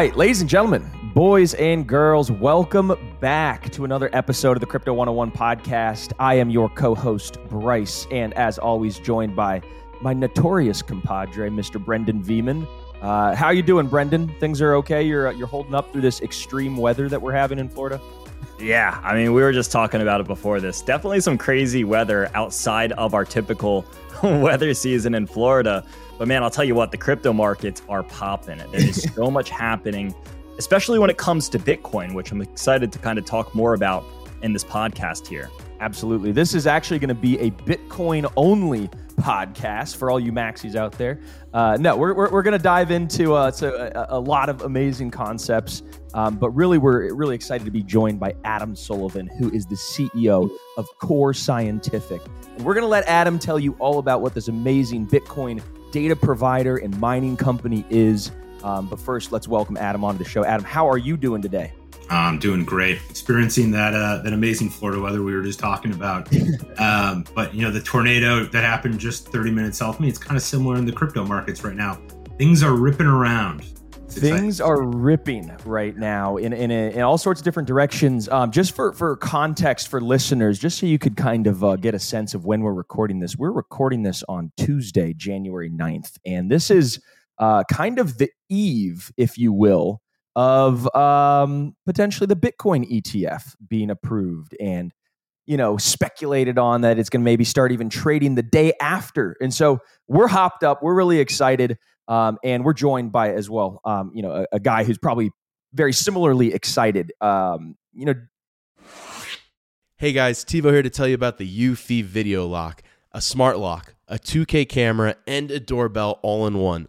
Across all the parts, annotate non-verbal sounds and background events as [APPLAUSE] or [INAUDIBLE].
right, ladies and gentlemen, boys and girls, welcome back to another episode of the Crypto 101 podcast. I am your co host, Bryce, and as always, joined by my notorious compadre, Mr. Brendan Veman. Uh, how you doing, Brendan? Things are okay. You're uh, you're holding up through this extreme weather that we're having in Florida. Yeah, I mean, we were just talking about it before this. Definitely some crazy weather outside of our typical [LAUGHS] weather season in Florida. But man, I'll tell you what, the crypto markets are popping. There is so [LAUGHS] much happening, especially when it comes to Bitcoin, which I'm excited to kind of talk more about in this podcast here. Absolutely. This is actually going to be a Bitcoin only podcast for all you maxis out there. Uh, no, we're, we're, we're going to dive into uh, a, a, lot of amazing concepts, um, but really, we're really excited to be joined by Adam Sullivan, who is the CEO of Core Scientific. And we're going to let Adam tell you all about what this amazing Bitcoin data provider and mining company is. Um, but first, let's welcome Adam onto the show. Adam, how are you doing today? I'm doing great. Experiencing that uh, that amazing Florida weather we were just talking about. [LAUGHS] um, but you know, the tornado that happened just 30 minutes south of me. It's kind of similar in the crypto markets right now. Things are ripping around. Things are ripping right now in in, a, in all sorts of different directions. Um, just for for context for listeners, just so you could kind of uh, get a sense of when we're recording this. We're recording this on Tuesday, January 9th, and this is uh, kind of the eve, if you will, of um, potentially the Bitcoin ETF being approved and you know speculated on that it's going to maybe start even trading the day after. And so we're hopped up. We're really excited, um, and we're joined by as well, um, you know, a, a, guy who's probably very similarly excited. Um, you know. Hey guys, Tivo here to tell you about the Eufy Video Lock, a smart lock, a 2K camera, and a doorbell all in one.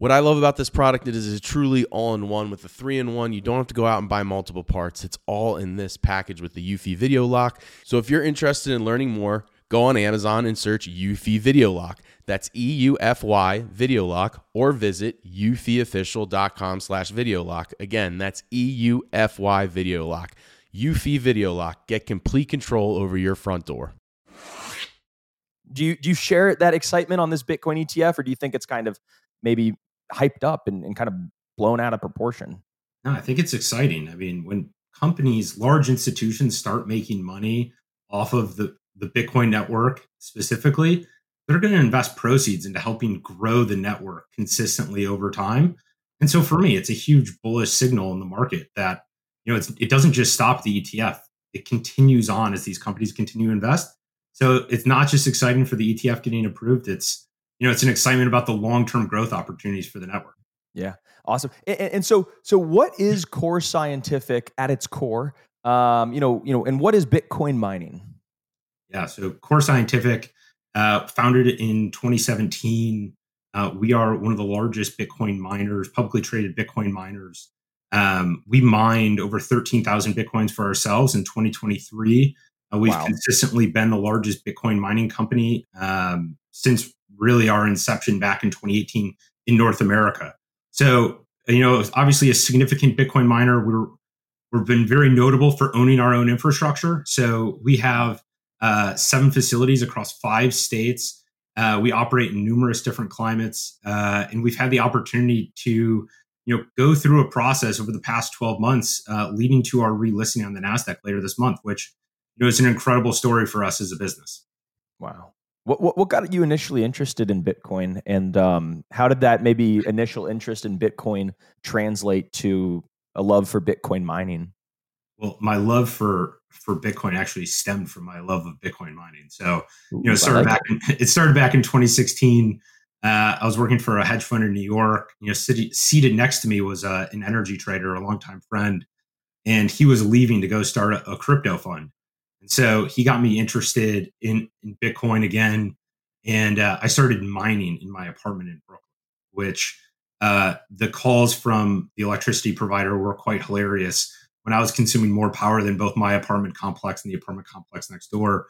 What I love about this product is it's truly all in one with the three in one. You don't have to go out and buy multiple parts. It's all in this package with the Eufy Video Lock. So if you're interested in learning more, go on Amazon and search Eufy Video Lock. That's E-U-F-Y Video Lock or visit eufyofficial.com slash video lock. Again, that's E-U-F-Y Video Lock. Eufy Video Lock. Get complete control over your front door. Do you, do you share that excitement on this Bitcoin ETF or do you think it's kind of maybe hyped up and, and kind of blown out of proportion. No, I think it's exciting. I mean, when companies, large institutions start making money off of the, the Bitcoin network specifically, they're going to invest proceeds into helping grow the network consistently over time. And so for me, it's a huge bullish signal in the market that, you know, it doesn't just stop the ETF. It continues on as these companies continue to invest. So it's not just exciting for the ETF getting approved. It's you know, it's an excitement about the long term growth opportunities for the network. Yeah, awesome. And, and, so, so what is Core Scientific at its core? Um, you know, you know, and what is Bitcoin mining? Yeah, so Core Scientific, uh, founded in 2017. Uh, we are one of the largest Bitcoin miners, publicly traded Bitcoin miners. Um, we mined over 13,000 Bitcoins for ourselves in 2023. Uh, we've wow. consistently been the largest Bitcoin mining company um, since really our inception back in 2018 in North America. So, you know, obviously a significant Bitcoin miner. We're we've been very notable for owning our own infrastructure. So we have uh, seven facilities across five states. Uh, we operate in numerous different climates, uh, and we've had the opportunity to, you know, go through a process over the past 12 months, uh, leading to our relisting on the Nasdaq later this month, which you know is an incredible story for us as a business. Wow. What, what, what got you initially interested in Bitcoin, and um, how did that maybe initial interest in Bitcoin translate to a love for Bitcoin mining? Well, my love for for Bitcoin actually stemmed from my love of Bitcoin mining. So, you know, it started like back it. in, it started back in 2016. Uh, I was working for a hedge fund in New York. You know, city, seated next to me was uh, an energy trader, a longtime friend, and he was leaving to go start a, a crypto fund. And so he got me interested in, in Bitcoin again. And uh, I started mining in my apartment in Brooklyn, which uh, the calls from the electricity provider were quite hilarious when I was consuming more power than both my apartment complex and the apartment complex next door.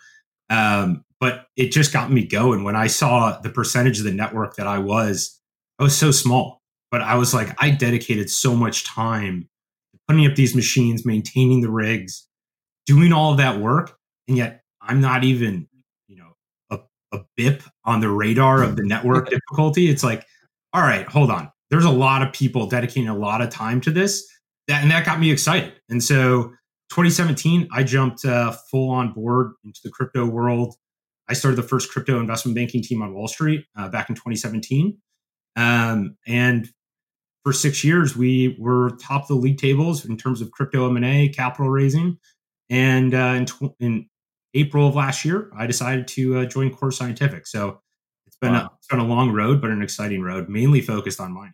Um, but it just got me going. When I saw the percentage of the network that I was, I was so small. But I was like, I dedicated so much time putting up these machines, maintaining the rigs, doing all of that work, and yet I'm not even, you know, a, a bip on the radar of the network [LAUGHS] difficulty. It's like, all right, hold on. There's a lot of people dedicating a lot of time to this. That and that got me excited. And so 2017, I jumped uh, full on board into the crypto world. I started the first crypto investment banking team on Wall Street uh, back in 2017. Um, and for six years, we were top of the league tables in terms of crypto M&A, capital raising. And uh, in, tw- in, April of last year, I decided to uh, join Core Scientific. So it's been, wow. a, it's been a long road, but an exciting road, mainly focused on mining.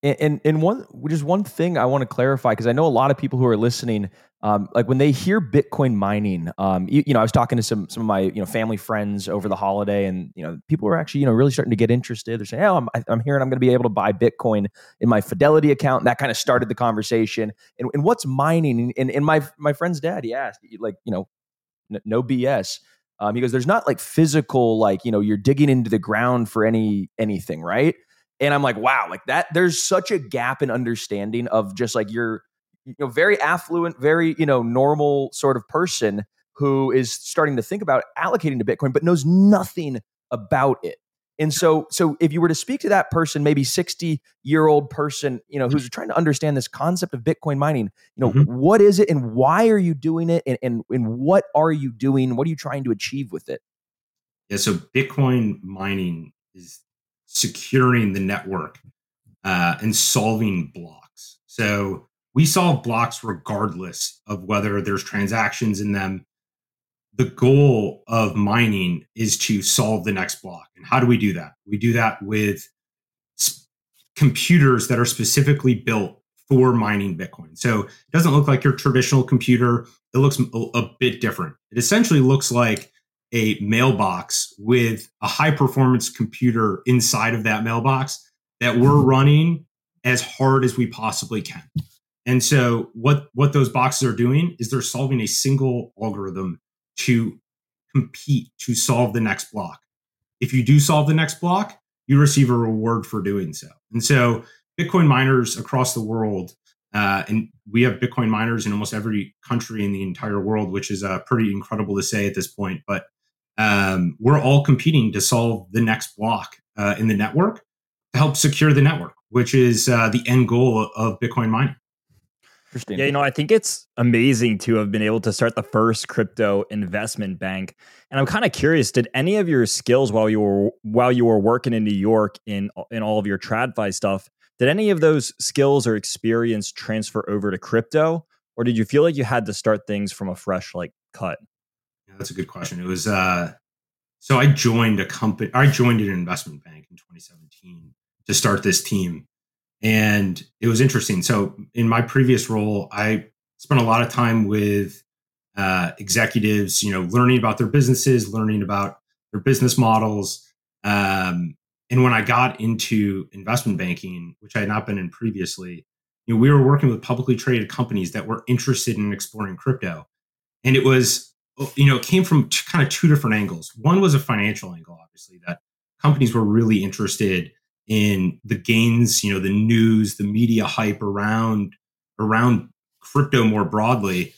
And, and one, just one thing I want to clarify because I know a lot of people who are listening, um, like when they hear Bitcoin mining, um, you, you, know, I was talking to some some of my you know family friends over the holiday, and you know, people are actually you know really starting to get interested. They're saying, "Oh, I'm I'm hearing I'm going to be able to buy Bitcoin in my Fidelity account." And that kind of started the conversation. And, and what's mining? And, and my my friend's dad, he asked, like, you know, no BS. Um, he goes, "There's not like physical, like you know, you're digging into the ground for any anything, right?" And I'm like, wow, like that, there's such a gap in understanding of just like your, you know, very affluent, very, you know, normal sort of person who is starting to think about allocating to Bitcoin, but knows nothing about it. And so, so if you were to speak to that person, maybe 60 year old person, you know, who's trying to understand this concept of Bitcoin mining, you know, mm-hmm. what is it and why are you doing it? And, and, and what are you doing? What are you trying to achieve with it? Yeah. So Bitcoin mining is securing the network uh, and solving blocks. So we solve blocks regardless of whether there's transactions in them. The goal of mining is to solve the next block. And how do we do that? We do that with computers that are specifically built for mining Bitcoin. So it doesn't look like your traditional computer. It looks a, a bit different. It essentially looks like a mailbox with a high performance computer inside of that mailbox that we're mm-hmm. running as hard as we possibly can. And so what what those boxes are doing is they're solving a single algorithm to compete to solve the next block. If you do solve the next block, you receive a reward for doing so. And so Bitcoin miners across the world, uh, and we have Bitcoin miners in almost every country in the entire world, which is uh, pretty incredible to say at this point. But um, we're all competing to solve the next block uh, in the network to help secure the network, which is uh, the end goal of Bitcoin mining. Interesting. Yeah, you know, I think it's amazing to have been able to start the first crypto investment bank. And I'm kind of curious, did any of your skills while you were while you were working in New York in in all of your TradFi stuff, did any of those skills or experience transfer over to crypto? Or did you feel like you had to start things from a fresh like cut? That's a good question. It was uh, so I joined a company. I joined an investment bank in 2017 to start this team, and it was interesting. So in my previous role, I spent a lot of time with uh, executives. You know, learning about their businesses, learning about their business models. Um, and when I got into investment banking, which I had not been in previously, you know, we were working with publicly traded companies that were interested in exploring crypto. And it was you know, it came from t- kind of two different angles. One was a financial angle, obviously, that companies were really interested in the gains, you know, the news, the media hype around around crypto more broadly.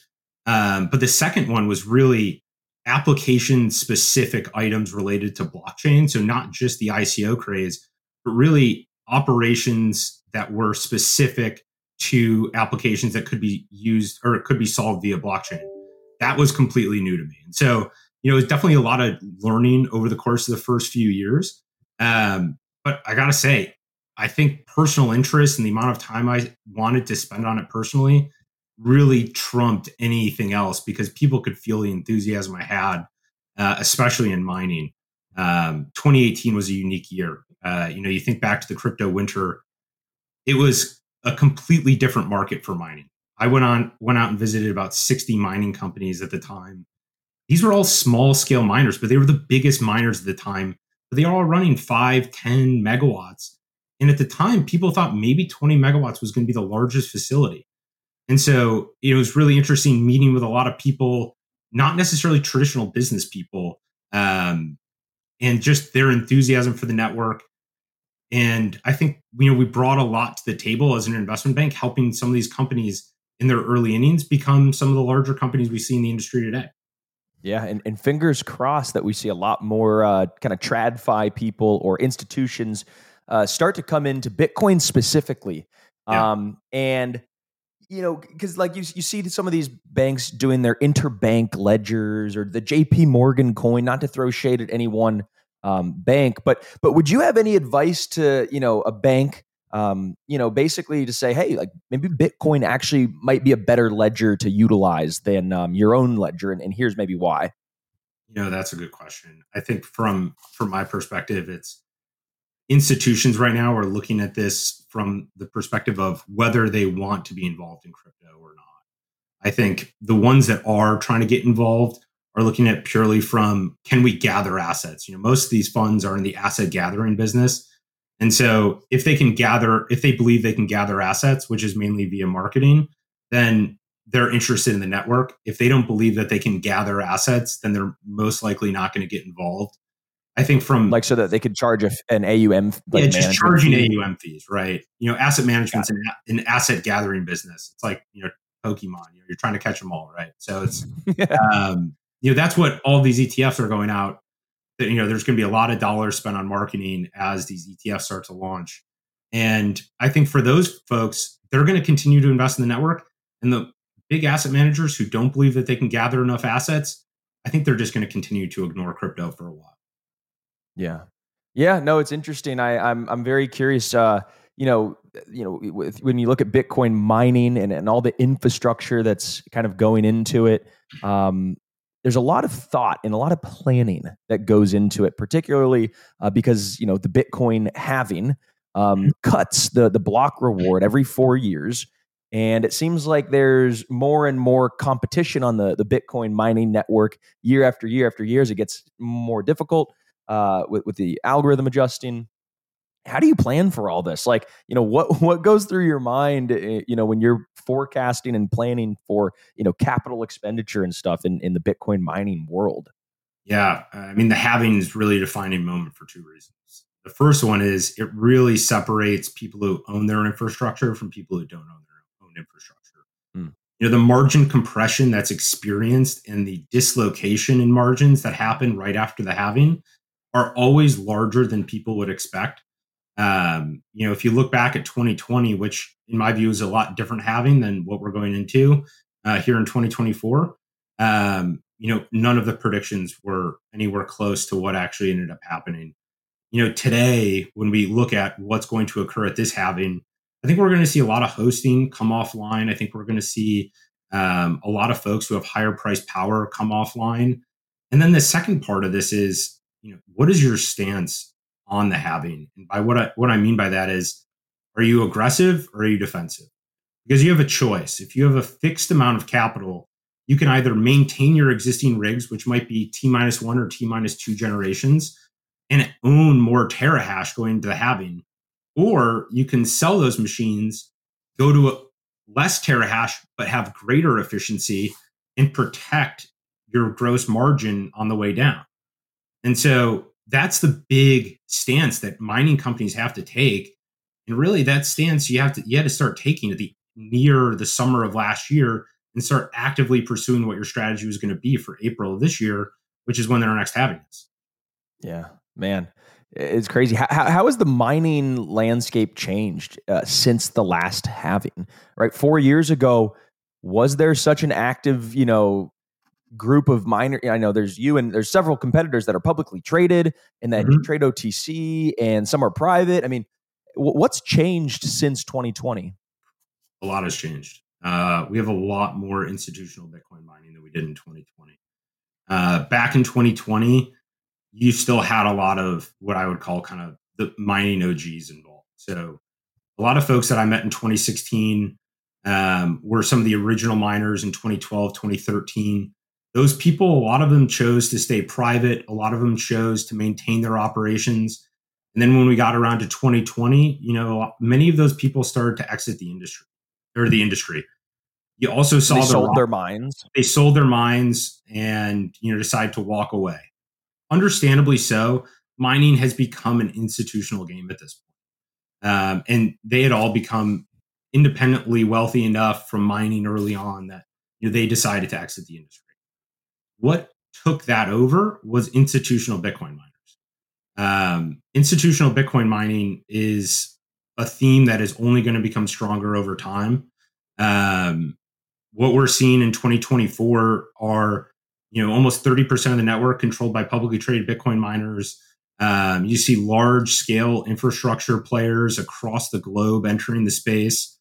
Um, but the second one was really application specific items related to blockchain. So not just the ICO craze, but really operations that were specific to applications that could be used or could be solved via blockchain that was completely new to me. And so you know, it was definitely a lot of learning over the course of the first few years. Um, but I gotta say, I think personal interest and the amount of time I wanted to spend on it personally really trumped anything else because people could feel the enthusiasm I had, uh, especially in mining. Um, 2018 was a unique year. Uh, you know, you think back to the crypto winter, it was a completely different market for mining. I went on went out and visited about 60 mining companies at the time. These were all small scale miners, but they were the biggest miners at the time. But they were all running five, 10 megawatts. And at the time, people thought maybe 20 megawatts was going to be the largest facility. And so it was really interesting meeting with a lot of people, not necessarily traditional business people, um, and just their enthusiasm for the network. And I think you know we brought a lot to the table as an investment bank, helping some of these companies in their early innings become some of the larger companies we see in the industry today. Yeah, and, and fingers crossed that we see a lot more uh, kind of tradfi people or institutions uh, start to come into Bitcoin specifically. Yeah. Um, and you know, because like you you see some of these banks doing their interbank ledgers or the J.P. Morgan coin. Not to throw shade at any one um, bank, but but would you have any advice to you know a bank? Um, you know, basically to say, hey, like maybe Bitcoin actually might be a better ledger to utilize than um, your own ledger, and, and here's maybe why. You know, that's a good question. I think from from my perspective, it's institutions right now are looking at this from the perspective of whether they want to be involved in crypto or not. I think the ones that are trying to get involved are looking at purely from can we gather assets? You know, most of these funds are in the asset gathering business. And so if they can gather, if they believe they can gather assets, which is mainly via marketing, then they're interested in the network. If they don't believe that they can gather assets, then they're most likely not going to get involved. I think from like so that they could charge a, an AUM. Like, yeah, just charging fee. AUM fees, right? You know, asset management's an, an, asset gathering business. It's like you know Pokemon. You know, you're trying to catch them all, right? So it's [LAUGHS] um, you know that's what all these ETFs are going out. You know, there's going to be a lot of dollars spent on marketing as these ETFs start to launch, and I think for those folks, they're going to continue to invest in the network. And the big asset managers who don't believe that they can gather enough assets, I think they're just going to continue to ignore crypto for a while. Yeah. Yeah, no, it's interesting. I, I'm I'm very curious. Uh, you know, you know, with, when you look at Bitcoin mining and, and all the infrastructure that's kind of going into it, um, there's a lot of thought and a lot of planning that goes into it, particularly uh, because you know the Bitcoin halving um, mm-hmm. cuts the the block reward every four years, and it seems like there's more and more competition on the the Bitcoin mining network year after year after year as it gets more difficult uh, with with the algorithm adjusting. How do you plan for all this? Like, you know, what [LAUGHS] what goes through your mind, eh, you know, when you're forecasting and planning for, you know, capital expenditure and stuff in in the Bitcoin mining world? Yeah, I mean, the halving is really a defining moment for two reasons. The first one is it really separates people who own their infrastructure from people who don't own their own infrastructure. Mm. You know, the margin compression that's experienced and the dislocation in margins that happen right after the halving are always larger than people would expect. Um, you know, if you look back at 2020, which in my view is a lot different halving than what we're going into uh, here in 2024, um, you know, none of the predictions were anywhere close to what actually ended up happening. You know, today, when we look at what's going to occur at this halving, I think we're going to see a lot of hosting come offline. I think we're going to see um, a lot of folks who have higher price power come offline. And then the second part of this is you know, what is your stance on the halving. And by what I what I mean by that is, are you aggressive or are you defensive? Because you have a choice. If you have a fixed amount of capital, you can either maintain your existing rigs, which might be T minus one or T minus two generations, and own more terahash going into the halving, or you can sell those machines, go to a less terahash, but have greater efficiency and protect your gross margin on the way down. And so that's the big stance that mining companies have to take. And really that stance you have to you had to start taking at the near the summer of last year and start actively pursuing what your strategy was going to be for April of this year, which is when our next halving is. Yeah, man. It's crazy. How, how has the mining landscape changed uh, since the last halving? Right, four years ago, was there such an active, you know, group of minor I know there's you and there's several competitors that are publicly traded and that Mhm. trade OTC and some are private. I mean, wh- what's changed since 2020? a lot has changed. Uh, we have a lot more institutional Bitcoin mining than we did in 2020. Uh, back in 2020, you still had a lot of what I would call kind of the mining OGs involved. So a lot of folks that I met in 2016 um, were some of the original miners in 2012, 2013. Those people, a lot of them chose to stay private. A lot of them chose to maintain their operations. And then when we got around to 2020, you know, many of those people started to exit the industry or the industry. You also saw They the sold their mines. they sold their mines and you know decided to walk away. Understandably so, mining has become an institutional game at this point, um, and they had all become independently wealthy enough from mining early on that you know they decided to exit the industry. What took that over was institutional Bitcoin miners. Um, institutional Bitcoin mining is a theme that is only going to become stronger over time. Um, what we're seeing in 2024 are you know almost 30% of the network controlled by publicly traded bitcoin miners um, you see large scale infrastructure players across the globe entering the space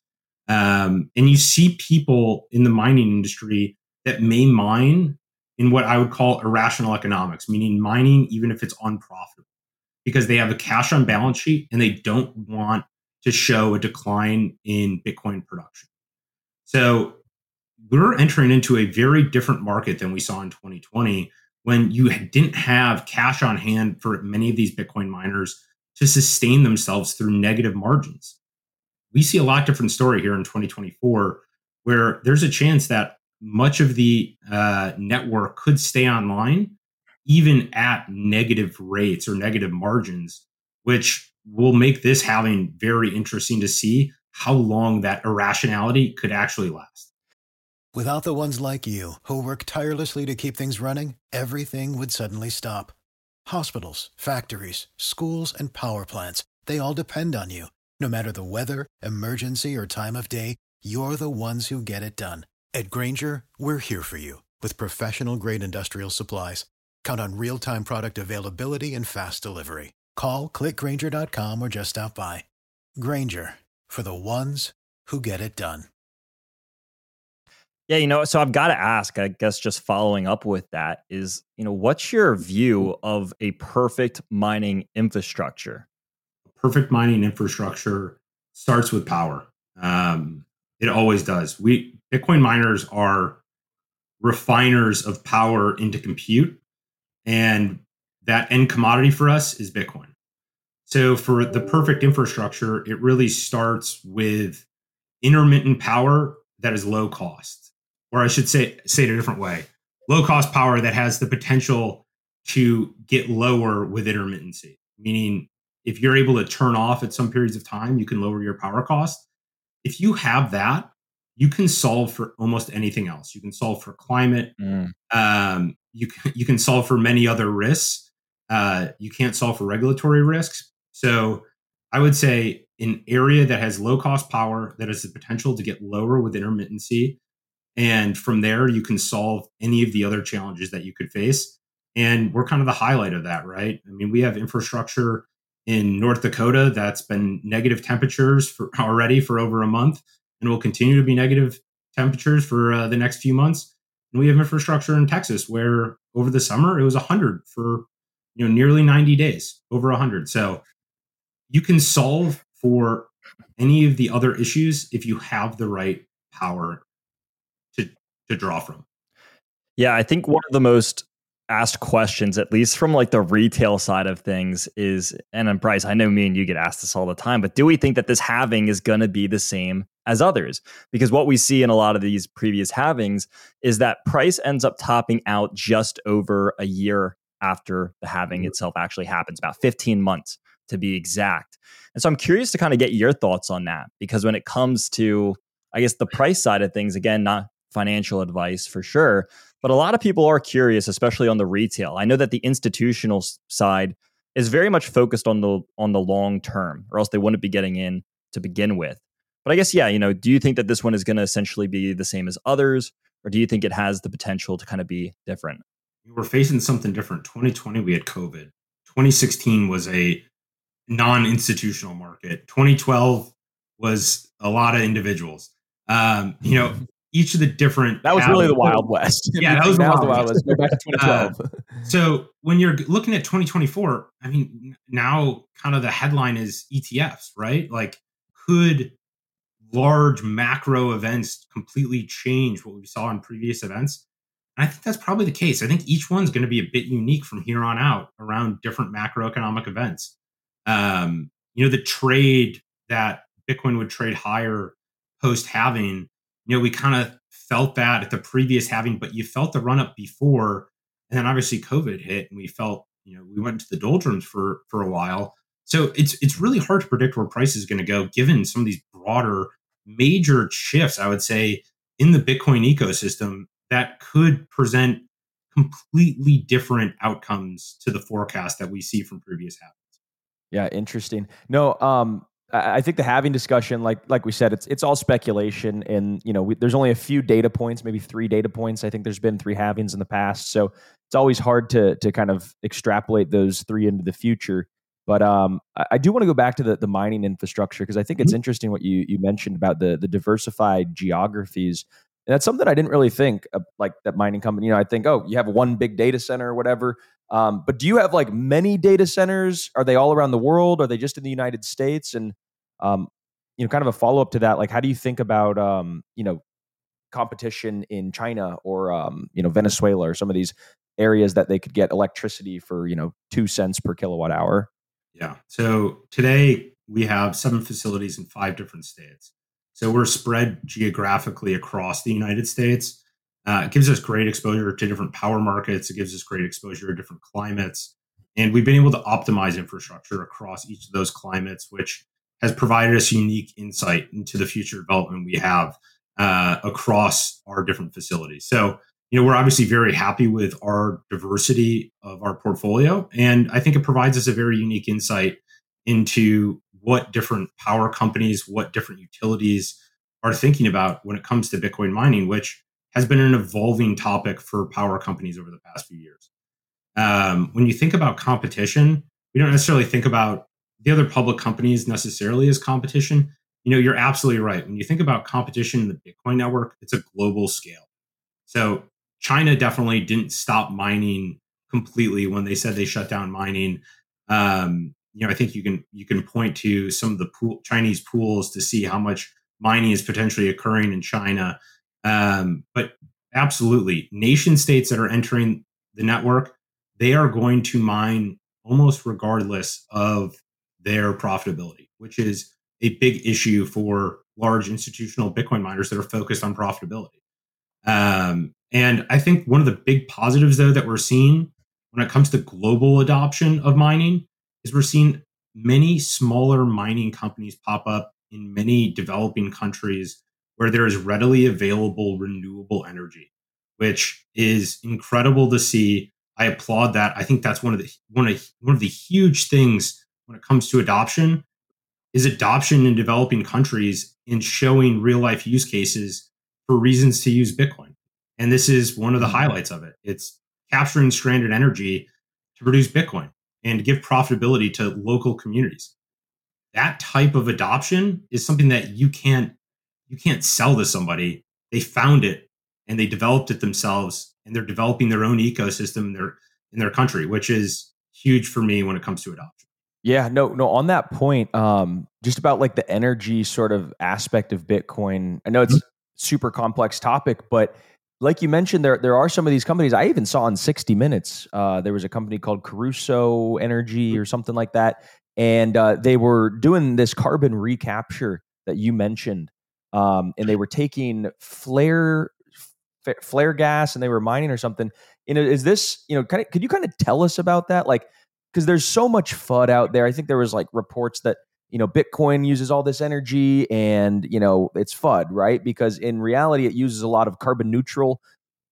um, and you see people in the mining industry that may mine in what i would call irrational economics meaning mining even if it's unprofitable because they have a cash on balance sheet and they don't want to show a decline in bitcoin production so we're entering into a very different market than we saw in 2020 when you didn't have cash on hand for many of these Bitcoin miners to sustain themselves through negative margins. We see a lot different story here in 2024 where there's a chance that much of the uh, network could stay online even at negative rates or negative margins, which will make this halving very interesting to see how long that irrationality could actually last. Without the ones like you, who work tirelessly to keep things running, everything would suddenly stop. Hospitals, factories, schools, and power plants, they all depend on you. No matter the weather, emergency, or time of day, you're the ones who get it done. At Grainger, we're here for you with professional grade industrial supplies. Count on real time product availability and fast delivery. Call clickgranger.com or just stop by. Grainger for the ones who get it done. Yeah, you know, so I've got to ask, I guess just following up with that is, you know, what's your view of a perfect mining infrastructure? perfect mining infrastructure starts with power. Um, it always does. We Bitcoin miners are refiners of power into compute, and that end commodity for us is Bitcoin. So for the perfect infrastructure, it really starts with intermittent power that is low cost, or I should say say it a different way: low cost power that has the potential to get lower with intermittency, meaning if you're able to turn off at some periods of time, you can lower your power cost. If you have that, you can solve for almost anything else. You can solve for climate. Mm. Um, you can, you can solve for many other risks. Uh, you can't solve for regulatory risks. So I would say an area that has low cost power that has the potential to get lower with intermittency, and from there you can solve any of the other challenges that you could face. And we're kind of the highlight of that, right? I mean, we have infrastructure in North Dakota that's been negative temperatures for [LAUGHS] already for over a month and will continue to be negative temperatures for uh, the next few months. And we have infrastructure in Texas where over the summer it was 100 for you know nearly 90 days, over 100. So you can solve for any of the other issues if you have the right power to to draw from. Yeah, I think one of the most asked questions, at least from like the retail side of things, is and Bryce, I know me and you get asked this all the time, but do we think that this halving is gonna be the same as others? Because what we see in a lot of these previous halvings is that price ends up topping out just over a year after the halving mm-hmm. itself actually happens, about 15 months to be exact. And so I'm curious to kind of get your thoughts on that because when it comes to, I guess, the price side of things, again, not financial advice for sure, but a lot of people are curious, especially on the retail. I know that the institutional side is very much focused on the on the long term, or else they wouldn't be getting in to begin with. But I guess, yeah, you know, do you think that this one is going to essentially be the same as others? or do you think it has the potential to kind of be different? We're facing something different. 2020, we had COVID. 2016 was a non-institutional market. 2012 was a lot of individuals. Um, you know, each of the different that was really the Wild West. Yeah, that was, the Wild, Wild West. Go back to 2012. [LAUGHS] Uh, so when you're looking at 2024, I mean, now kind of the headline is ETFs, right? Like, could large macro events completely change what we saw in previous events? And I think that's probably the case. I think each one's going to be a bit unique from here on out around different macroeconomic events. Um, you know, the trade that Bitcoin would trade higher post halving you know, we kind of felt that at the previous halving, but you felt the run up before. And then obviously COVID hit and we felt, you know, we went into the doldrums for for a while. So it's it's really hard to predict where price is going to go given some of these broader major shifts, I would say, in the Bitcoin ecosystem that could present completely different outcomes to the forecast that we see from previous halvings. Yeah, interesting. No, um, I think the halving discussion, like like we said, it's it's all speculation, and you know, we, there's only a few data points, maybe three data points. I think there's been three halvings in the past, so it's always hard to to kind of extrapolate those three into the future. But um, I, I do want to go back to the the mining infrastructure because I think it's mm-hmm. interesting what you you mentioned about the the diversified geographies. And that's something I didn't really think of, like that mining company. You know, I think, oh, you have one big data center or whatever. Um, but do you have like many data centers? Are they all around the world? Are they just in the United States? And um, you know, kind of a follow up to that, like how do you think about um, you know competition in China or um, you know Venezuela or some of these areas that they could get electricity for you know two cents per kilowatt hour? Yeah. So today we have seven facilities in five different states. So we're spread geographically across the United States. Uh, it gives us great exposure to different power markets. It gives us great exposure to different climates. And we've been able to optimize infrastructure across each of those climates, which has provided us unique insight into the future development we have uh, across our different facilities. So, you know, we're obviously very happy with our diversity of our portfolio. And I think it provides us a very unique insight into what different power companies, what different utilities are thinking about when it comes to Bitcoin mining, which has been an evolving topic for power companies over the past few years. Um, when you think about competition, we don't necessarily think about the other public companies necessarily as competition. You know, you're absolutely right. When you think about competition in the Bitcoin network, it's a global scale. So China definitely didn't stop mining completely when they said they shut down mining. Um, you know, I think you can you can point to some of the pool, Chinese pools to see how much mining is potentially occurring in China. Um, but absolutely, nation states that are entering the network, they are going to mine almost regardless of their profitability, which is a big issue for large institutional Bitcoin miners that are focused on profitability. Um, and I think one of the big positives, though, that we're seeing when it comes to global adoption of mining is we're seeing many smaller mining companies pop up in many developing countries where there is readily available renewable energy, which is incredible to see. I applaud that. I think that's one of the one of one of the huge things when it comes to adoption is adoption in developing countries and showing real life use cases for reasons to use Bitcoin. And this is one of the mm-hmm. highlights of it. It's capturing stranded energy to produce Bitcoin and give profitability to local communities. That type of adoption is something that you can't you can't sell to somebody. They found it and they developed it themselves and they're developing their own ecosystem in their in their country, which is huge for me when it comes to adoption. Yeah, no, no. On that point, um, just about like the energy sort of aspect of Bitcoin. I know it's mm-hmm. super complex topic, but like you mentioned, there there are some of these companies. I even saw in 60 Minutes. Uh, there was a company called Crusoe Energy or something like that, and uh, they were doing this carbon recapture that you mentioned, um, and they were taking flare flare gas and they were mining or something. You know, is this you know? Kind of, could you kind of tell us about that? Like because there's so much FUD out there. I think there was like reports that you know Bitcoin uses all this energy and you know it's FUD, right? Because in reality, it uses a lot of carbon neutral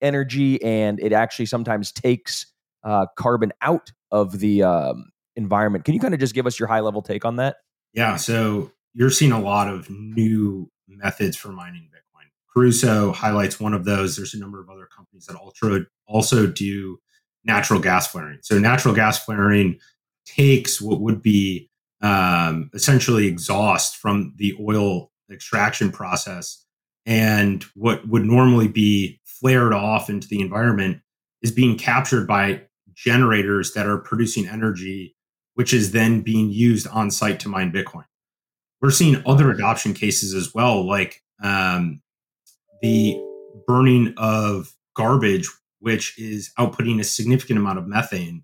energy and it actually sometimes takes uh, carbon out of the um, environment. Can you kind of just give us your high level take on that? Yeah. So you're seeing a lot of new methods for mining Bitcoin. Crusoe highlights one of those. There's a number of other companies that also also do natural gas flaring. So natural gas flaring takes what would be um, essentially exhaust from the oil extraction process, and what would normally be flared off into the environment is being captured by generators that are producing energy, which is then being used on site to mine Bitcoin. We're seeing other adoption cases as well, like um, the burning of garbage, which is outputting a significant amount of methane.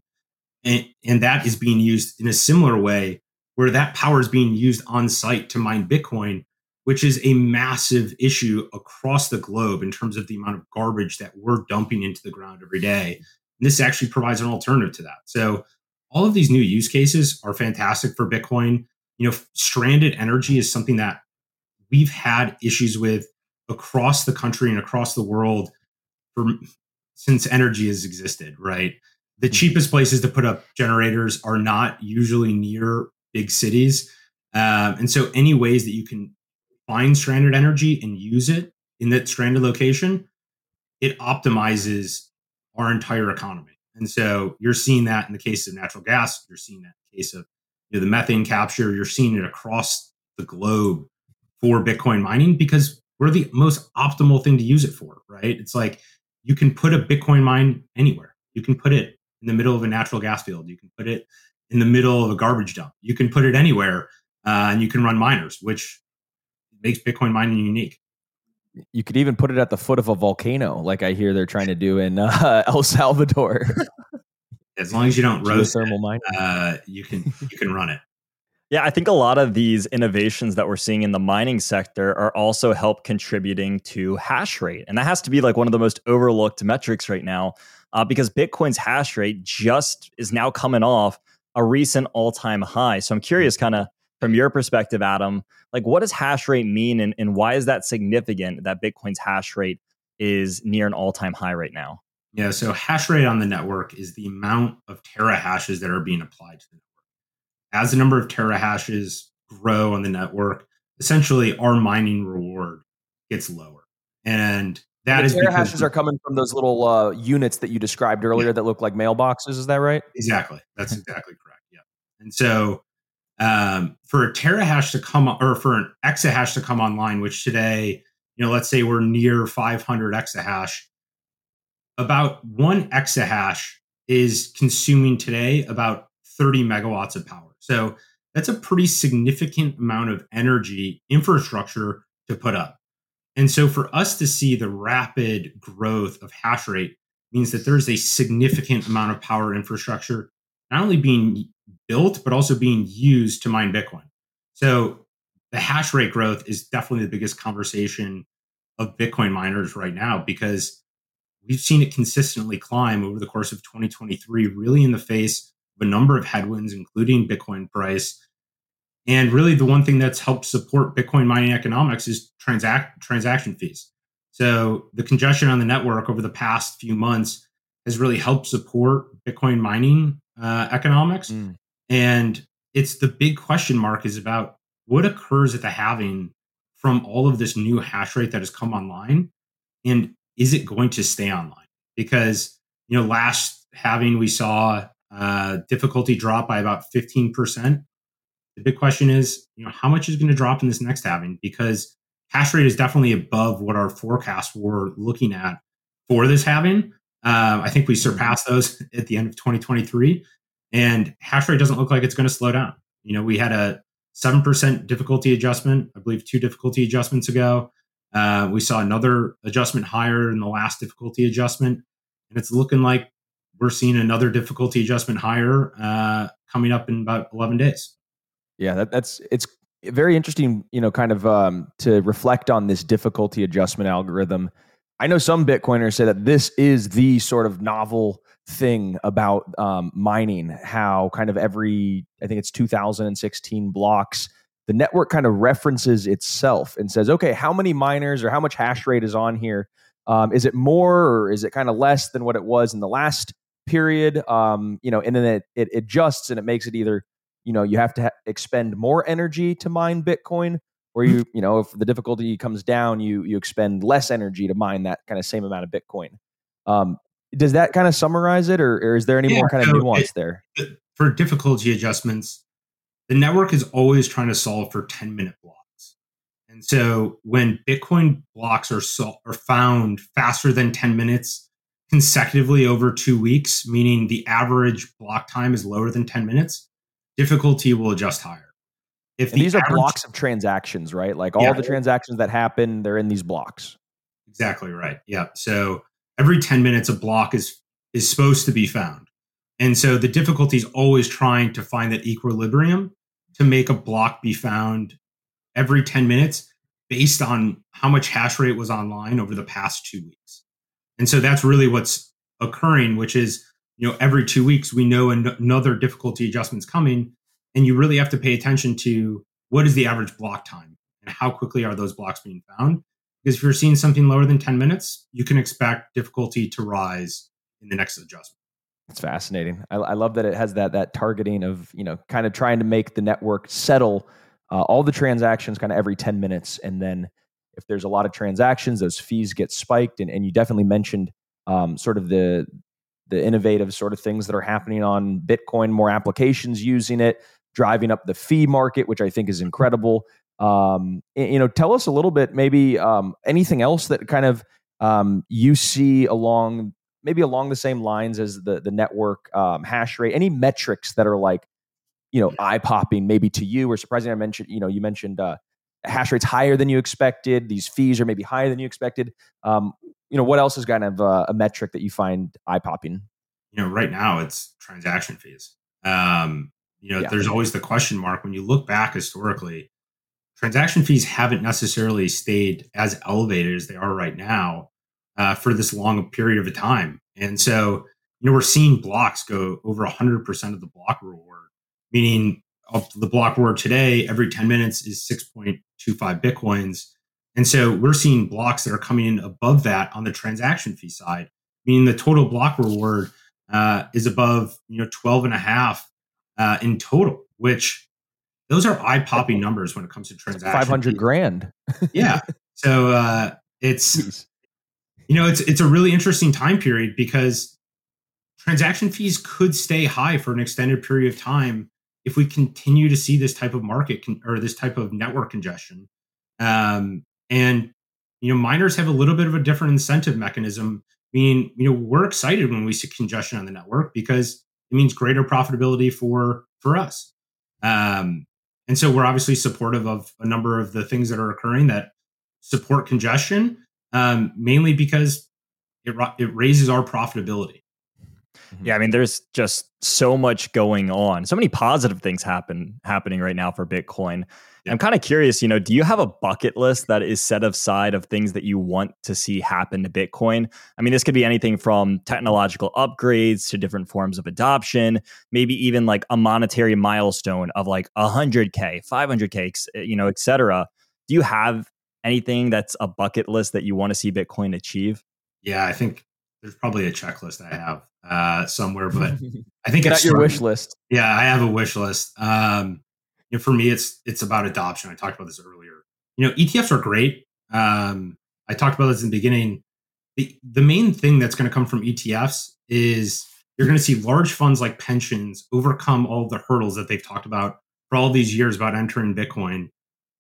And, and that is being used in a similar way where that power is being used on site to mine Bitcoin, which is a massive issue across the globe in terms of the amount of garbage that we're dumping into the ground every day. And this actually provides an alternative to that. So all of these new use cases are fantastic for Bitcoin. You know, stranded energy is something that we've had issues with across the country and across the world for since energy has existed, right? The mm-hmm. cheapest places to put up generators are not usually near big cities. Um, and so, any ways that you can find stranded energy and use it in that stranded location, it optimizes our entire economy. And so, you're seeing that in the case of natural gas. You're seeing that in the case of know, the methane capture. You're seeing it across the globe for Bitcoin mining because we're the most optimal thing to use it for, right? It's like you can put a Bitcoin mine anywhere. You can put it in the middle of a natural gas field. You can put it in the middle of a garbage dump. You can put it anywhere, uh, and you can run miners, which makes Bitcoin mining unique. You could even put it at the foot of a volcano, like I hear they're trying to do in uh, [LAUGHS] El Salvador. [LAUGHS] as long as you don't roast thermal mine, uh, you can you can run it. [LAUGHS] Yeah, I think a lot of these innovations that we're seeing in the mining sector are also help contributing to hash rate. And that has to be like one of the most overlooked metrics right now uh, because Bitcoin's hash rate just is now coming off a recent all time high. So I'm curious, kind of from your perspective, Adam, like what does hash rate mean and, and why is that significant that Bitcoin's hash rate is near an all time high right now? Yeah, so hash rate on the network is the amount of terahashes that are being applied to the network as the number of terahashes grow on the network, essentially our mining reward gets lower. And that the is terahashes are coming from those little uh, units that you described earlier yeah. that look like mailboxes. Is that right? Exactly. That's exactly correct. Yeah. And so um, for a terahash to come or for an exahash to come online, which today, you know, let's say we're near 500 exahash, about one exahash is consuming today about 30 megawatts of power. So that's a pretty significant amount of energy infrastructure to put up. And so for us to see the rapid growth of hash rate means that there's a significant amount of power infrastructure not only being built, but also being used to mine Bitcoin. So the hash rate growth is definitely the biggest conversation of Bitcoin miners right now because we've seen it consistently climb over the course of 2023, really in the face of a number of headwinds, including Bitcoin price. And really, the one thing that's helped support Bitcoin mining economics is transact transaction fees. So the congestion on the network over the past few months has really helped support Bitcoin mining uh, economics. Mm. And it's the big question mark is about what occurs at the halving from all of this new hash rate that has come online, and is it going to stay online? Because you know, last halving we saw uh, difficulty drop by about 15%. The big question is, you know, how much is going to drop in this next halving? Because hash rate is definitely above what our forecasts were looking at for this halving. Uh, I think we mm-hmm. surpassed those [LAUGHS] at the end of 2023, and hash rate doesn't look like it's going to slow down. You know, we had a 7% difficulty adjustment, I believe two difficulty adjustments ago. Uh, we saw another adjustment higher in the last difficulty adjustment. And it's looking like we're seeing another difficulty adjustment higher uh, coming up in about 11 days. Yeah, that, that's it's very interesting, you know, kind of um, to reflect on this difficulty adjustment algorithm. I know some Bitcoiners say that this is the sort of novel thing about um, mining, how kind of every, I think it's 2016 blocks, the network kind of references itself and says, okay, how many miners or how much hash rate is on here? Um, is it more or is it kind of less than what it was in the last period um, you know and then it, it adjusts and it makes it either you know you have to ha- expend more energy to mine bitcoin or you you know if the difficulty comes down, you you expend less energy to mine that kind of same amount of Bitcoin. Um, does that kind of summarize it, or, or is there any yeah, more kind of nuance it, there? For difficulty adjustments, the network is always trying to solve for 10 minute blocks. And so when Bitcoin blocks are, so, are found faster than 10 minutes consecutively over two weeks, meaning the average block time is lower than 10 minutes, difficulty will adjust higher. If the these are blocks of transactions, right? Like all yeah, the transactions that happen, they're in these blocks. Exactly right. Yeah. So every 10 minutes, a block is is supposed to be found. And so the difficulty is always trying to find that equilibrium to make a block be found every 10 minutes based on how much hash rate was online over the past two weeks. And so that's really what's occurring, which is, you know, every two weeks we know an- another difficulty adjustment's coming. And you really have to pay attention to what is the average block time and how quickly are those blocks being found. Because if you're seeing something lower than 10 minutes, you can expect difficulty to rise in the next adjustment. It's fascinating. I, I, love that it has that that targeting of you know kind of trying to make the network settle uh, all the transactions kind of every ten minutes, and then if there's a lot of transactions, those fees get spiked. And, and you definitely mentioned um, sort of the the innovative sort of things that are happening on Bitcoin, more applications using it, driving up the fee market, which I think is incredible. Um, you know, tell us a little bit, maybe um, anything else that kind of um, you see along maybe along the same lines as the the network um, hash rate? Any metrics that are like, you know, eye popping maybe to you or surprising? I mentioned, you know, you mentioned uh, hash rates higher than you expected. These fees are maybe higher than you expected. Um, you know, what else is kind of uh, a metric that you find eye popping? You know, right now it's transaction fees. Um, you know, yeah. there's always the question mark when you look back historically. Transaction fees haven't necessarily stayed as elevated as they are right now uh, for this long period of a time. And so, you know, we're seeing blocks go over 100% of the block reward, meaning of the block reward today, every 10 minutes is 6.25 Bitcoins. And so we're seeing blocks that are coming in above that on the transaction fee side, meaning the total block reward uh, is above, you know, 12 and a half uh, in total, which those are eye popping numbers when it comes to transactions. 500 fees. grand. yeah. [LAUGHS] So uh, it's, you know, it's it's a really interesting time period because transaction fees could stay high for an extended period of time if we continue to see this type of market con- or this type of network congestion. Um, and you know, miners have a little bit of a different incentive mechanism. Meaning, you know, we're excited when we see congestion on the network because it means greater profitability for for us. Um, and so we're obviously supportive of a number of the things that are occurring that support congestion um, mainly because it it raises our profitability. Yeah, I mean, there's just so much going on, so many positive things happen happening right now for Bitcoin. Yeah. I'm kind of curious, you know, do you have a bucket list that is set aside of things that you want to see happen to Bitcoin? I mean, this could be anything from technological upgrades to different forms of adoption, maybe even like a monetary milestone of like 100k, 500k, you know, etc. Do you have anything that's a bucket list that you want to see Bitcoin achieve? Yeah, I think there's probably a checklist I have uh, somewhere, but [LAUGHS] I think it's your wish list. Yeah, I have a wish list. Um, you know, for me, it's it's about adoption. I talked about this earlier. You know, ETFs are great. Um, I talked about this in the beginning. The the main thing that's going to come from ETFs is you're going to see large funds like pensions overcome all the hurdles that they've talked about for all these years about entering Bitcoin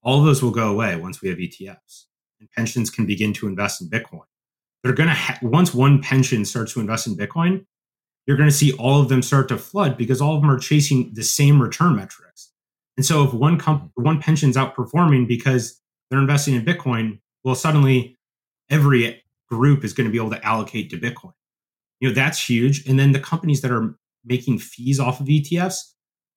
all of those will go away once we have ETFs and pensions can begin to invest in Bitcoin. They're going to, ha- once one pension starts to invest in Bitcoin, you're going to see all of them start to flood because all of them are chasing the same return metrics. And so if one comp- one pension's outperforming because they're investing in Bitcoin, well, suddenly every group is going to be able to allocate to Bitcoin. You know, that's huge. And then the companies that are making fees off of ETFs,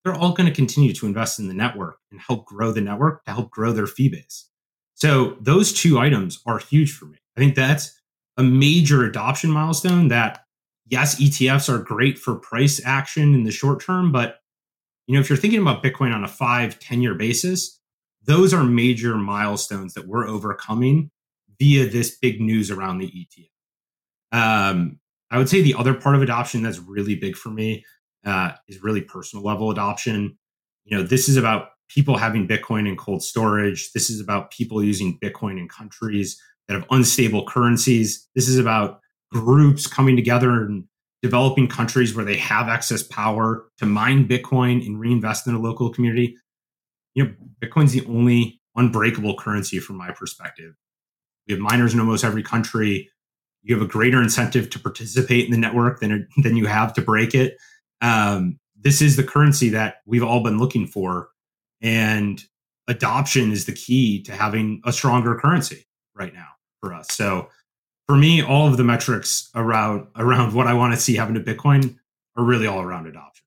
they're all going to continue to invest in the network and help grow the network to help grow their fee base. So those two items are huge for me. I think that's a major adoption milestone that yes, ETFs are great for price action in the short term, but you know, if you're thinking about Bitcoin on a five, 10 year basis, those are major milestones that we're overcoming via this big news around the ETF. Um, I would say the other part of adoption that's really big for me uh, is really personal level adoption. You know, this is about people having Bitcoin in cold storage. This is about people using Bitcoin in countries that have unstable currencies. This is about groups coming together and developing countries where they have excess power to mine Bitcoin and reinvest in a local community. You know, Bitcoin's the only unbreakable currency from my perspective. We have miners in almost every country. You have a greater incentive to participate in the network than, than you have to break it. Um, this is the currency that we've all been looking for. And adoption is the key to having a stronger currency right now for us. So for me, all of the metrics around around what I want to see happen to Bitcoin are really all around adoption.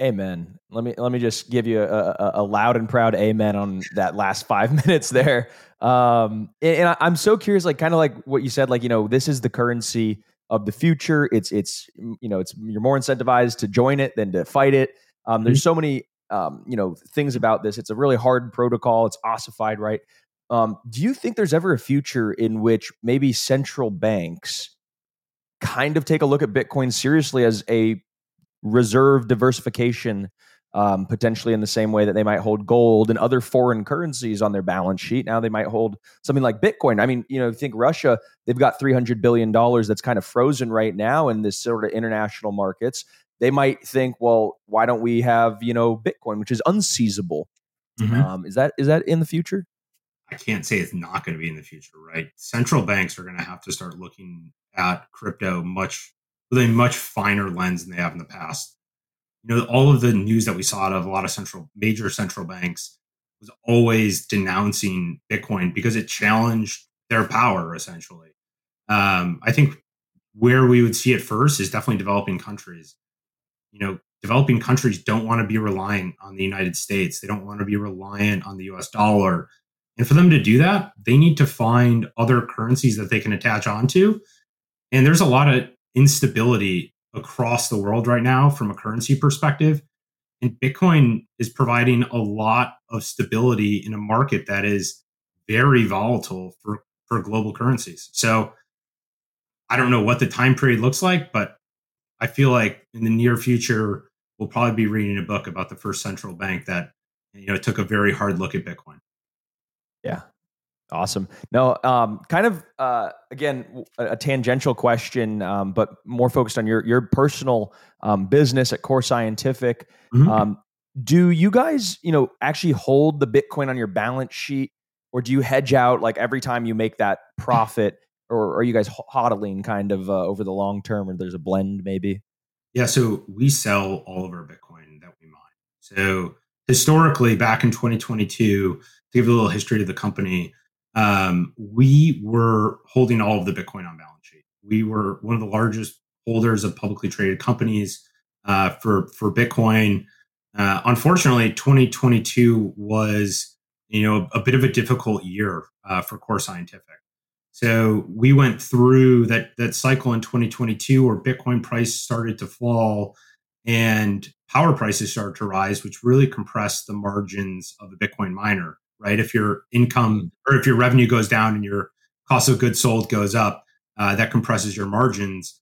Amen. Let me let me just give you a, a, a loud and proud amen on that last five [LAUGHS] minutes there. Um, and, and I'm so curious, like kind of like what you said, like you know, this is the currency of the future. It's it's you know, it's you're more incentivized to join it than to fight it. Um, there's mm-hmm. so many um, you know things about this. It's a really hard protocol. It's ossified, right? Um, do you think there's ever a future in which maybe central banks kind of take a look at Bitcoin seriously as a reserve diversification, um, potentially in the same way that they might hold gold and other foreign currencies on their balance sheet? Now they might hold something like Bitcoin. I mean, you know, think Russia, they've got $300 billion that's kind of frozen right now in this sort of international markets. They might think, well, why don't we have, you know, Bitcoin, which is unseizable? Mm-hmm. Um, is that is that in the future? I can't say it's not going to be in the future, right? Central banks are going to have to start looking at crypto much with a much finer lens than they have in the past. You know, all of the news that we saw out of a lot of central major central banks was always denouncing Bitcoin because it challenged their power essentially. Um, I think where we would see it first is definitely developing countries. You know, developing countries don't want to be reliant on the United States. They don't want to be reliant on the US dollar. And for them to do that, they need to find other currencies that they can attach onto. And there's a lot of instability across the world right now from a currency perspective. And Bitcoin is providing a lot of stability in a market that is very volatile for, for global currencies. So I don't know what the time period looks like, but I feel like in the near future, we'll probably be reading a book about the first central bank that you know took a very hard look at Bitcoin. Yeah. Awesome. No, um, kind of uh, again a, a, tangential question, um, but more focused on your your personal um, business at Core Scientific. Mm-hmm. Um, do you guys, you know, actually hold the Bitcoin on your balance sheet, or do you hedge out like every time you make that profit, or are you guys hodling kind of uh, over the long term, or there's a blend maybe? Yeah, so we sell all of our Bitcoin that we mine. So historically, back in 2022 to give a little history to the company, um, we were holding all of the Bitcoin on balance sheet. We were one of the largest holders of publicly traded companies uh, for for Bitcoin. Uh, unfortunately, 2022 was you know a, bit of a difficult year uh, for Core Scientific. So we went through that that cycle in 2022 where Bitcoin price started to fall and power prices started to rise, which really compressed the margins of the Bitcoin miner right? If your income or if your revenue goes down and your cost of goods sold goes up, uh, that compresses your margins.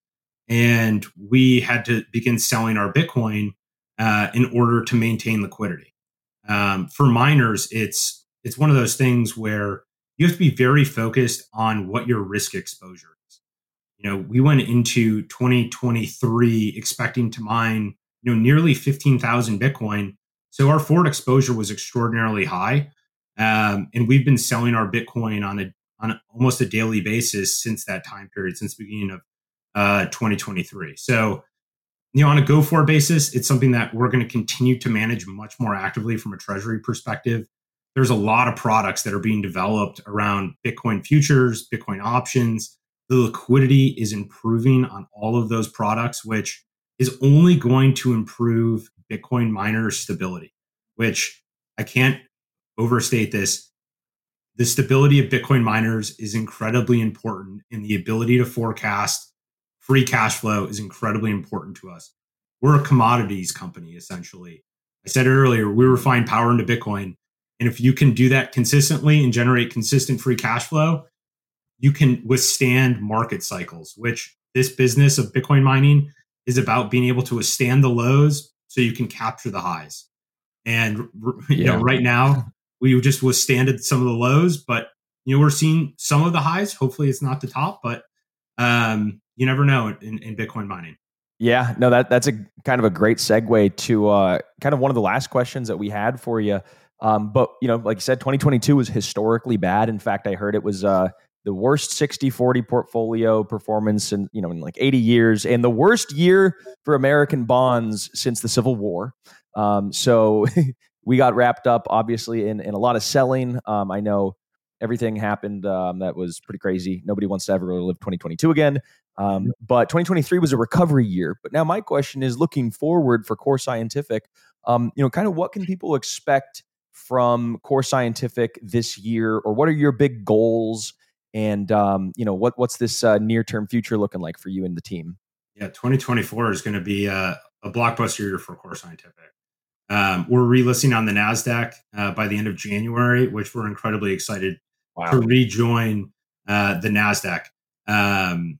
And we had to begin selling our Bitcoin uh, in order to maintain liquidity. Um, for miners, it's it's one of those things where you have to be very focused on what your risk exposure is. You know, we went into 2023 expecting to mine, you know, nearly 15,000 Bitcoin. So our forward exposure was extraordinarily high. Um, and we've been selling our Bitcoin on a on almost a daily basis since that time period, since the beginning of uh, 2023. So, you know, on a go for basis, it's something that we're going to continue to manage much more actively from a treasury perspective. There's a lot of products that are being developed around Bitcoin futures, Bitcoin options. The liquidity is improving on all of those products, which is only going to improve Bitcoin miner stability, which I can't overstate this. The stability of Bitcoin miners is incredibly important, and the ability to forecast free cash flow is incredibly important to us. We're a commodities company, essentially. I said earlier, we refine power into Bitcoin. And if you can do that consistently and generate consistent free cash flow, you can withstand market cycles, which this business of Bitcoin mining is about being able to withstand the lows so you can capture the highs. And you yeah. know, right now [LAUGHS] we just withstanded some of the lows, but you know, we're seeing some of the highs. Hopefully, it's not the top, but um, you never know in, in Bitcoin mining. Yeah, no, that that's a kind of a great segue to uh, kind of one of the last questions that we had for you. Um, but you know, like you said, 2022 was historically bad. In fact, I heard it was uh, the worst 60-40 portfolio performance in you know in like 80 years, and the worst year for American bonds since the Civil War. Um, so [LAUGHS] we got wrapped up, obviously, in in a lot of selling. Um, I know everything happened um, that was pretty crazy. Nobody wants to ever live 2022 again. Um, but 2023 was a recovery year. But now my question is looking forward for Core Scientific, um, you know, kind of what can people expect from Core Scientific this year, or what are your big goals? And um, you know, what what's this uh, near term future looking like for you and the team? Yeah, 2024 is going to be a, a blockbuster year for Core Scientific. Um, we're relisting on the Nasdaq uh, by the end of January, which we're incredibly excited wow. to rejoin uh, the Nasdaq. Um,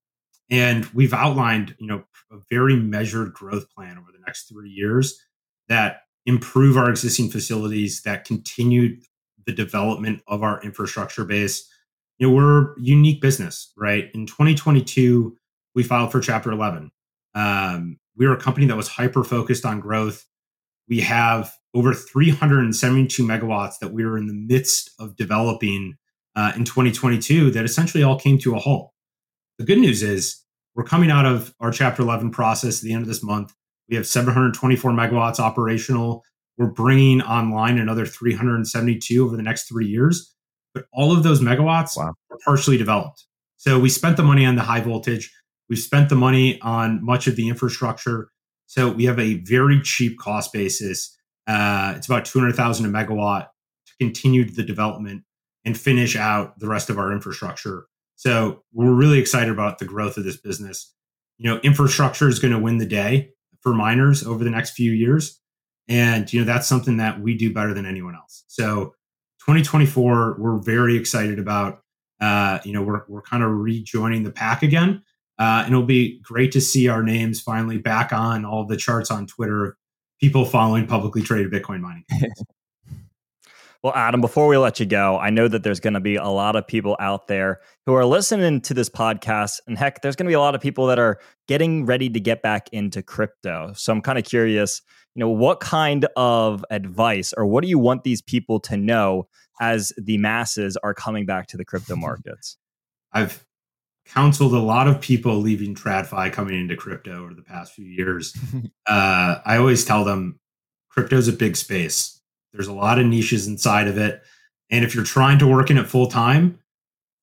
and we've outlined, you know, a very measured growth plan over the next three years that improve our existing facilities, that continue the development of our infrastructure base. You know, we're unique business, right? In 2022, we filed for Chapter 11. Um, we were a company that was hyper focused on growth. We have over 372 megawatts that we were in the midst of developing uh, in 2022 that essentially all came to a halt. The good news is we're coming out of our Chapter 11 process at the end of this month. We have 724 megawatts operational. We're bringing online another 372 over the next three years. But all of those megawatts wow. are partially developed. So we spent the money on the high voltage. We've spent the money on much of the infrastructure. So we have a very cheap cost basis. Uh, it's about 200,000 a megawatt to continue the development and finish out the rest of our infrastructure. So we're really excited about the growth of this business. You know, infrastructure is going to win the day for miners over the next few years. And, you know, that's something that we do better than anyone else. So 2024, we're very excited about, uh, you know, we're, we're kind of rejoining the pack again. Uh, and it'll be great to see our names finally back on all the charts on Twitter, people following publicly traded Bitcoin mining. [LAUGHS] Well, Adam, before we let you go, I know that there's going to be a lot of people out there who are listening to this podcast. And heck, there's going to be a lot of people that are getting ready to get back into crypto. So I'm kind of curious, you know, what kind of advice or what do you want these people to know as the masses are coming back to the crypto [LAUGHS] markets? I've counseled a lot of people leaving TradFi coming into crypto over the past few years. [LAUGHS] uh, I always tell them crypto is a big space there's a lot of niches inside of it. And if you're trying to work in it full time,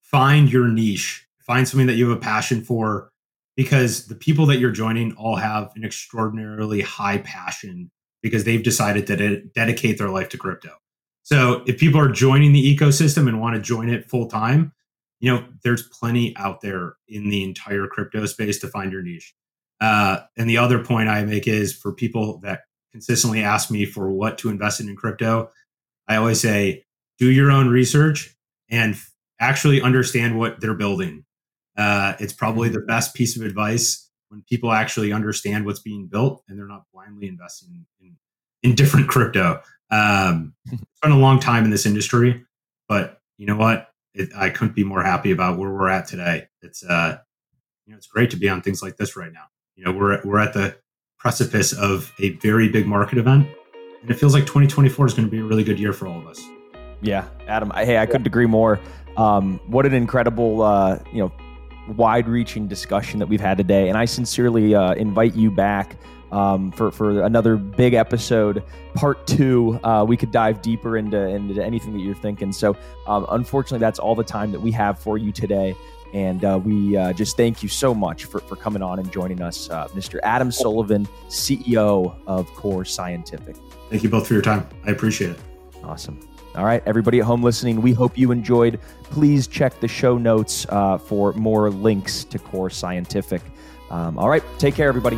find your niche, find something that you have a passion for, because the people that you're joining all have an extraordinarily high passion because they've decided to dedicate their life to crypto. So if people are joining the ecosystem and want to join it full time, you know, there's plenty out there in the entire crypto space to find your niche. Uh, and the other point I make is for people that consistently ask me for what to invest in in crypto, I always say, do your own research and actually understand what they're building. Uh, it's probably the best piece of advice when people actually understand what's being built and they're not blindly investing in, in different crypto. Um, [LAUGHS] it's been a long time in this industry, but you know what? It, I couldn't be more happy about where we're at today. It's uh, you know, it's great to be on things like this right now. You know, we're we're at the precipice of a very big market event. And it feels like 2024 is going to be a really good year for all of us. Yeah, Adam. Hey, I couldn't agree more. Um, what an incredible, uh, you know, wide-reaching discussion that we've had today, and I sincerely uh, invite you back um, for for another big episode, part two. Uh, we could dive deeper into into anything that you're thinking. So, um, unfortunately, that's all the time that we have for you today. And uh, we uh, just thank you so much for, for coming on and joining us, uh, Mr. Adam Sullivan, CEO of Core Scientific. Thank you both for your time. I appreciate it. Awesome. All right, everybody at home listening, we hope you enjoyed. Please check the show notes uh, for more links to Core Scientific. Um, all right, take care, everybody.